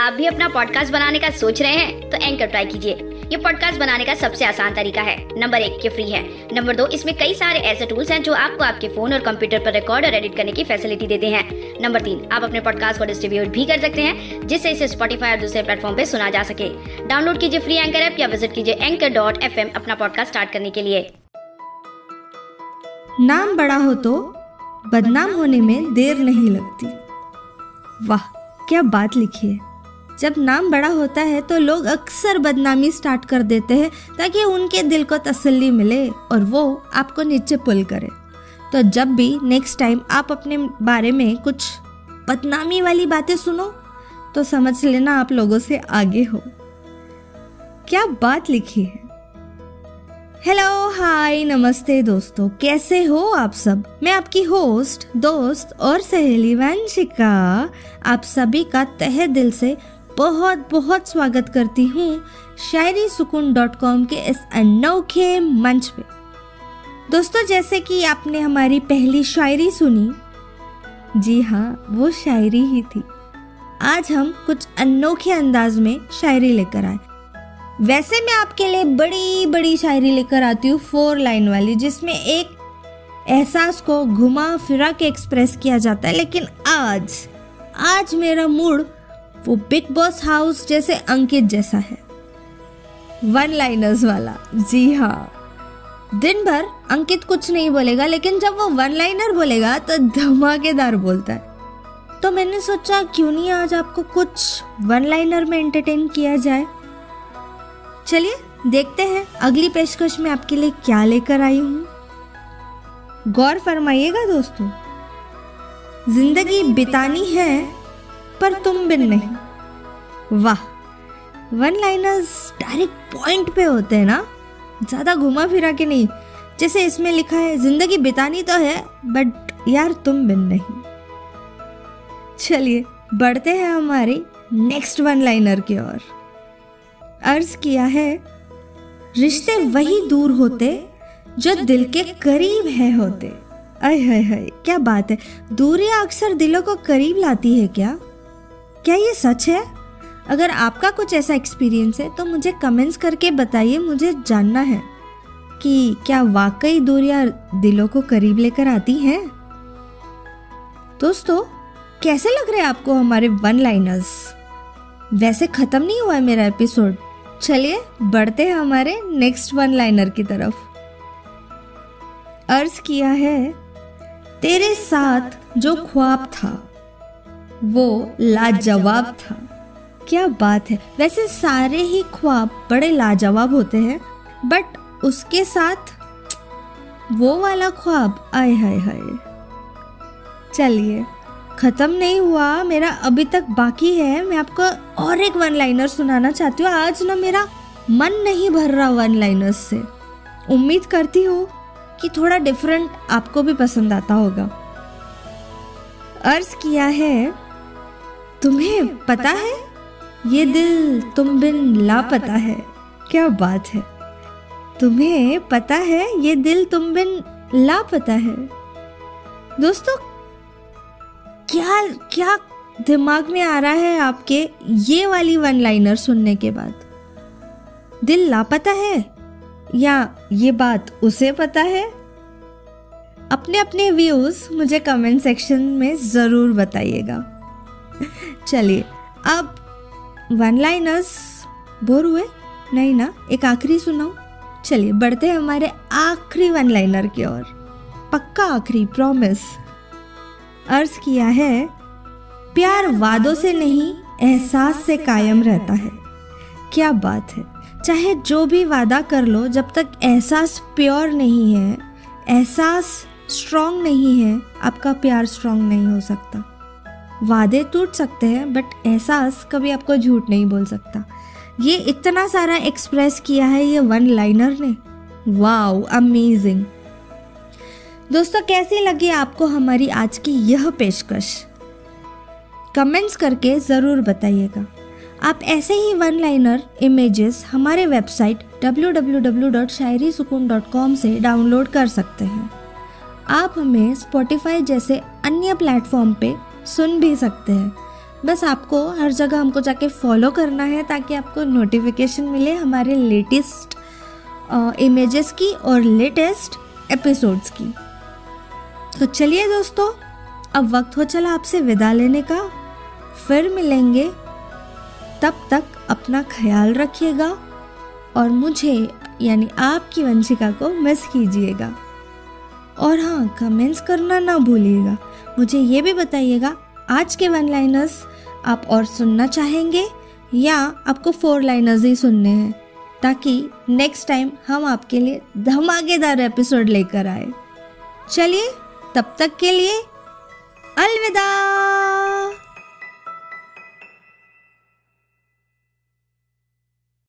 आप भी अपना पॉडकास्ट बनाने का सोच रहे हैं तो एंकर ट्राई कीजिए। ये पॉडकास्ट बनाने का सबसे आसान तरीका है। नंबर एक, ये फ्री है। नंबर दो, इसमें कई सारे ऐसे टूल्स हैं जो आपको आपके फ़ोन और कंप्यूटर पर रिकॉर्ड और एडिट करने की फैसिलिटी देते हैं। नंबर तीन, आप अपने पॉडकास्ट को डिस्ट्रीब्यूट भी कर सकते हैं, जिससे इसे स्पॉटीफाई और दूसरे प्लेटफॉर्म पे सुना जा सके। डाउनलोड कीजिए फ्री एंकर ऐप या विज़िट कीजिए एंकर डॉट एफ़ एम अपना पॉडकास्ट स्टार्ट करने के लिए। नाम बड़ा हो तो बदनाम होने में देर नहीं लगती। वाह, क्या बात लिखी है। जब नाम बड़ा होता है तो लोग अक्सर बदनामी स्टार्ट कर देते हैं ताकि उनके दिल को तसल्ली मिले और वो आपको नीचे पुल करे। तो जब भी नेक्स्ट टाइम आप अपने बारे में कुछ बदनामी वाली बातें सुनो तो समझ लेना आप लोगों से आगे हो। क्या बात लिखी है? हेलो हाय नमस्ते दोस्तों, कैसे हो आप सब? मैं आपकी होस्ट दोस्त और सहेली वंशिका, आप सभी का तहे दिल से बहुत बहुत स्वागत करती हूँ शायरी सुकून डॉट कॉम के इस अनोखे मंच पे। दोस्तों, जैसे कि आपने हमारी पहली शायरी सुनी, जी हाँ वो शायरी ही थी। आज हम कुछ अनोखे अंदाज में शायरी लेकर आए। वैसे मैं आपके लिए बड़ी बड़ी शायरी लेकर आती हूँ, फोर लाइन वाली, जिसमें एक एहसास को घुमा फिरा के एक्सप्रेस किया जाता है। लेकिन आज आज मेरा मूड वो बिग बॉस हाउस जैसे अंकित जैसा है। वन लाइनर्स वाला। जी हाँ। दिन भर अंकित कुछ नहीं बोलेगा, लेकिन जब वो वन लाइनर बोलेगा तो धमाकेदार बोलता है। तो मैंने सोचा, क्यों नहीं आज आपको कुछ वन लाइनर में एंटरटेन किया जाए? चलिए, देखते हैं अगली पेशकश में आपके लिए क्या लेकर आई हूँ। गौर फरमाइएगा दोस्तों। ज़िंदगी बितानी है पर तुम बिन नहीं। वाह वन लाइनर्स डायरेक्ट पॉइंट पे होते हैं ना? ज़्यादा घुमा फिरा के नहीं, जैसे इसमें लिखा है, ज़िंदगी बितानी तो है बट यार तुम बिन नहीं। चलिए, बढ़ते हैं हमारी नेक्स्ट वन लाइनर की ओर। अर्ज़ किया है, रिश्ते वही दूर होते, जो दिल के करीब है होते। अय है है क्या बात है? दूरियाँ अक्सर दिलों को करीब लाती है क्या? क्या ये सच है? अगर आपका कुछ ऐसा एक्सपीरियंस है तो मुझे कमेंट्स करके बताइए, मुझे जानना है कि क्या वाकई दूरियाँ दिलों को करीब लेकर आती हैं? दोस्तों, कैसे लग रहे हैं आपको हमारे वन लाइनर्स वैसे खत्म नहीं हुआ है मेरा एपिसोड चलिए, बढ़ते हैं हमारे नेक्स्ट वन लाइनर की तरफ़। अर्ज़ किया है, तेरे साथ जो ख्वाब था वो लाजवाब था। क्या बात है। वैसे सारे ही ख्वाब बड़े लाजवाब होते हैं बट उसके साथ वो वाला ख्वाब आय हाय हाय। चलिए, ख़त्म नहीं हुआ, मेरा अभी तक बाकी है। मैं आपको और एक वन लाइनर सुनाना चाहती हूँ। आज ना मेरा मन नहीं भर रहा वन लाइनर्स से। उम्मीद करती हूँ कि थोड़ा डिफरेंट आपको भी पसंद आता होगा। अर्ज़ किया है तुम्हें पता है? ये दिल तुम बिन लापता है। क्या बात है? तुम्हें पता है ये दिल तुम बिन लापता है। दोस्तों, क्या क्या दिमाग में आ रहा है आपके ये वाली वन लाइनर सुनने के बाद? दिल लापता है? या ये बात उसे पता है? अपने अपने व्यूज़ मुझे कमेंट सेक्शन में ज़रूर बताइएगा। चलिए, अब वन लाइनर्स बोर हुए? नहीं ना? एक आखिरी सुनाओ चलिए, बढ़ते हैं हमारे आखिरी वन लाइनर की ओर। पक्का आखिरी प्रॉमिस अर्ज़ किया है, प्यार वादों से नहीं, एहसास से कायम रहता है। क्या बात है। चाहे जो भी वादा कर लो, जब तक एहसास प्योर नहीं है, एहसास स्ट्रांग नहीं है, आपका प्यार स्ट्रांग नहीं हो सकता। वादे टूट सकते हैं बट एहसास कभी आपको झूठ नहीं बोल सकता। ये इतना सारा एक्सप्रेस किया है ये वन लाइनर ने। वाओ अमेजिंग दोस्तों, कैसी लगी आपको हमारी आज की यह पेशकश? कमेंट्स करके ज़रूर बताइएगा। आप ऐसे ही वन लाइनर इमेजेस हमारे वेबसाइट www.शायरीसुकून.com से डाउनलोड कर सकते हैं। आप हमें स्पॉटिफाई जैसे अन्य प्लेटफॉर्म पे सुन भी सकते हैं। बस आपको हर जगह हमको जाके फॉलो करना है ताकि आपको नोटिफिकेशन मिले हमारे लेटेस्ट इमेजेस की और लेटेस्ट एपिसोड्स की। तो चलिए दोस्तों, अब वक्त हो चला आपसे विदा लेने का। फिर मिलेंगे। तब तक अपना ख्याल रखिएगा और मुझे, यानी आपकी वंशिका को मिस कीजिएगा। और हाँ कमेंट्स करना ना भूलिएगा। मुझे ये भी बताइएगा, आज के वन लाइनर्स आप और सुनना चाहेंगे या आपको फोर लाइनर्स ही सुनने हैं, ताकि नेक्स्ट टाइम हम आपके लिए धमाकेदार एपिसोड लेकर आए। चलिए, तब तक के लिए अलविदा।